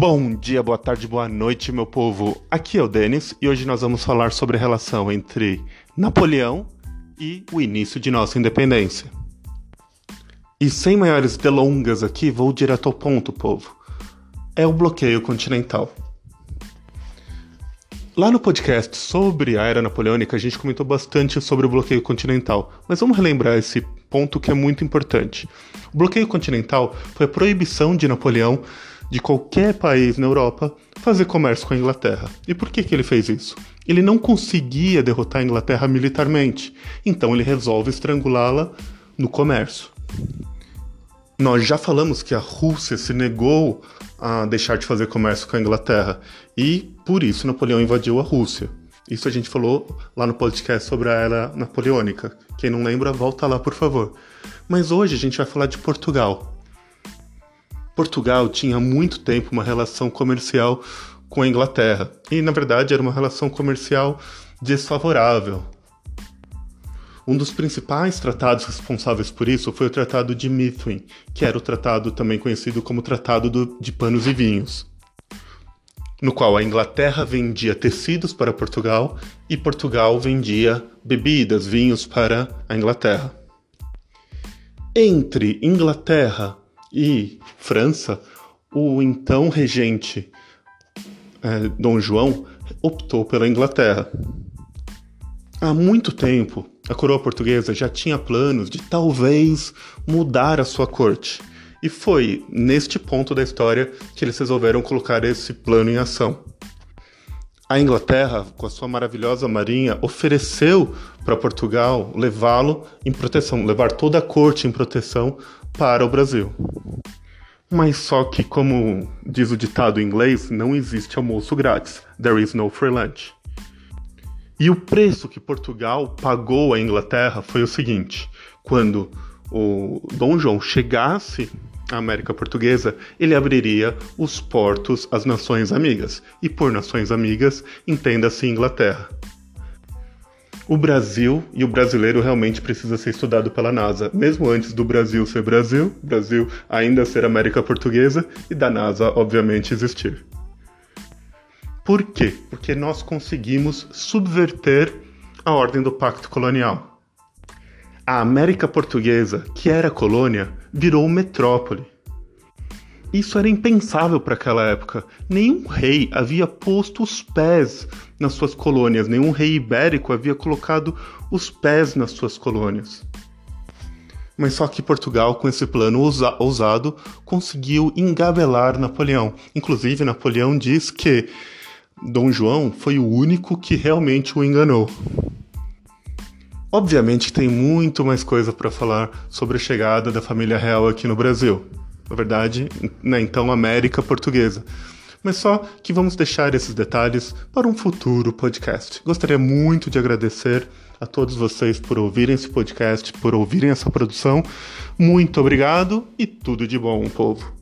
Bom dia, boa tarde, boa noite, meu povo. Aqui é o Denis e hoje nós vamos falar sobre a relação entre Napoleão e o início de nossa independência. E sem maiores delongas aqui, vou direto ao ponto, povo. É o bloqueio continental. Lá no podcast sobre a era napoleônica, a gente comentou bastante sobre o bloqueio continental, mas vamos relembrar esse ponto que é muito importante. O bloqueio continental foi a proibição de Napoleão de qualquer país na Europa fazer comércio com a Inglaterra. E por que, que ele fez isso? Ele não conseguia derrotar a Inglaterra militarmente, então ele resolve estrangulá-la no comércio. Nós já falamos que a Rússia se negou a deixar de fazer comércio com a Inglaterra e por isso Napoleão invadiu a Rússia. Isso a gente falou lá no podcast sobre a era napoleônica. Quem não lembra, volta lá, por favor. Mas hoje a gente vai falar de Portugal. Portugal tinha muito tempo uma relação comercial com a Inglaterra e, na verdade, era uma relação comercial desfavorável. Um dos principais tratados responsáveis por isso foi o Tratado de Methuen, que era o tratado também conhecido como Tratado do, de Panos e Vinhos, no qual a Inglaterra vendia tecidos para Portugal e Portugal vendia bebidas, vinhos para a Inglaterra. Entre Inglaterra e França, o então regente é, Dom João optou pela Inglaterra. Há muito tempo, a coroa portuguesa já tinha planos de talvez mudar a sua corte. E foi neste ponto da história que eles resolveram colocar esse plano em ação. A Inglaterra, com a sua maravilhosa marinha, ofereceu para Portugal levá-lo em proteção, levar toda a corte em proteção para o Brasil. Mas só que, como diz o ditado em inglês, não existe almoço grátis. There is no free lunch. E o preço que Portugal pagou à Inglaterra foi o seguinte: quando o Dom João chegasse à América Portuguesa, ele abriria os portos às nações amigas. E por nações amigas, entenda-se Inglaterra. O Brasil e o brasileiro realmente precisa ser estudado pela NASA, mesmo antes do Brasil ser Brasil, Brasil ainda ser América Portuguesa e da NASA, obviamente, existir. Por quê? Porque nós conseguimos subverter a ordem do pacto colonial. A América Portuguesa, que era colônia, virou metrópole. Isso era impensável para aquela época. Nenhum rei havia posto os pés nas suas colônias, nenhum rei ibérico havia colocado os pés nas suas colônias. Mas só que Portugal, com esse plano ousado, conseguiu engabelar Napoleão. Inclusive, Napoleão diz que Dom João foi o único que realmente o enganou. Obviamente tem muito mais coisa para falar sobre a chegada da família real aqui no Brasil. Na verdade, na então América Portuguesa. Mas só que vamos deixar esses detalhes para um futuro podcast. Gostaria muito de agradecer a todos vocês por ouvirem esse podcast, por ouvirem essa produção. Muito obrigado e tudo de bom, povo.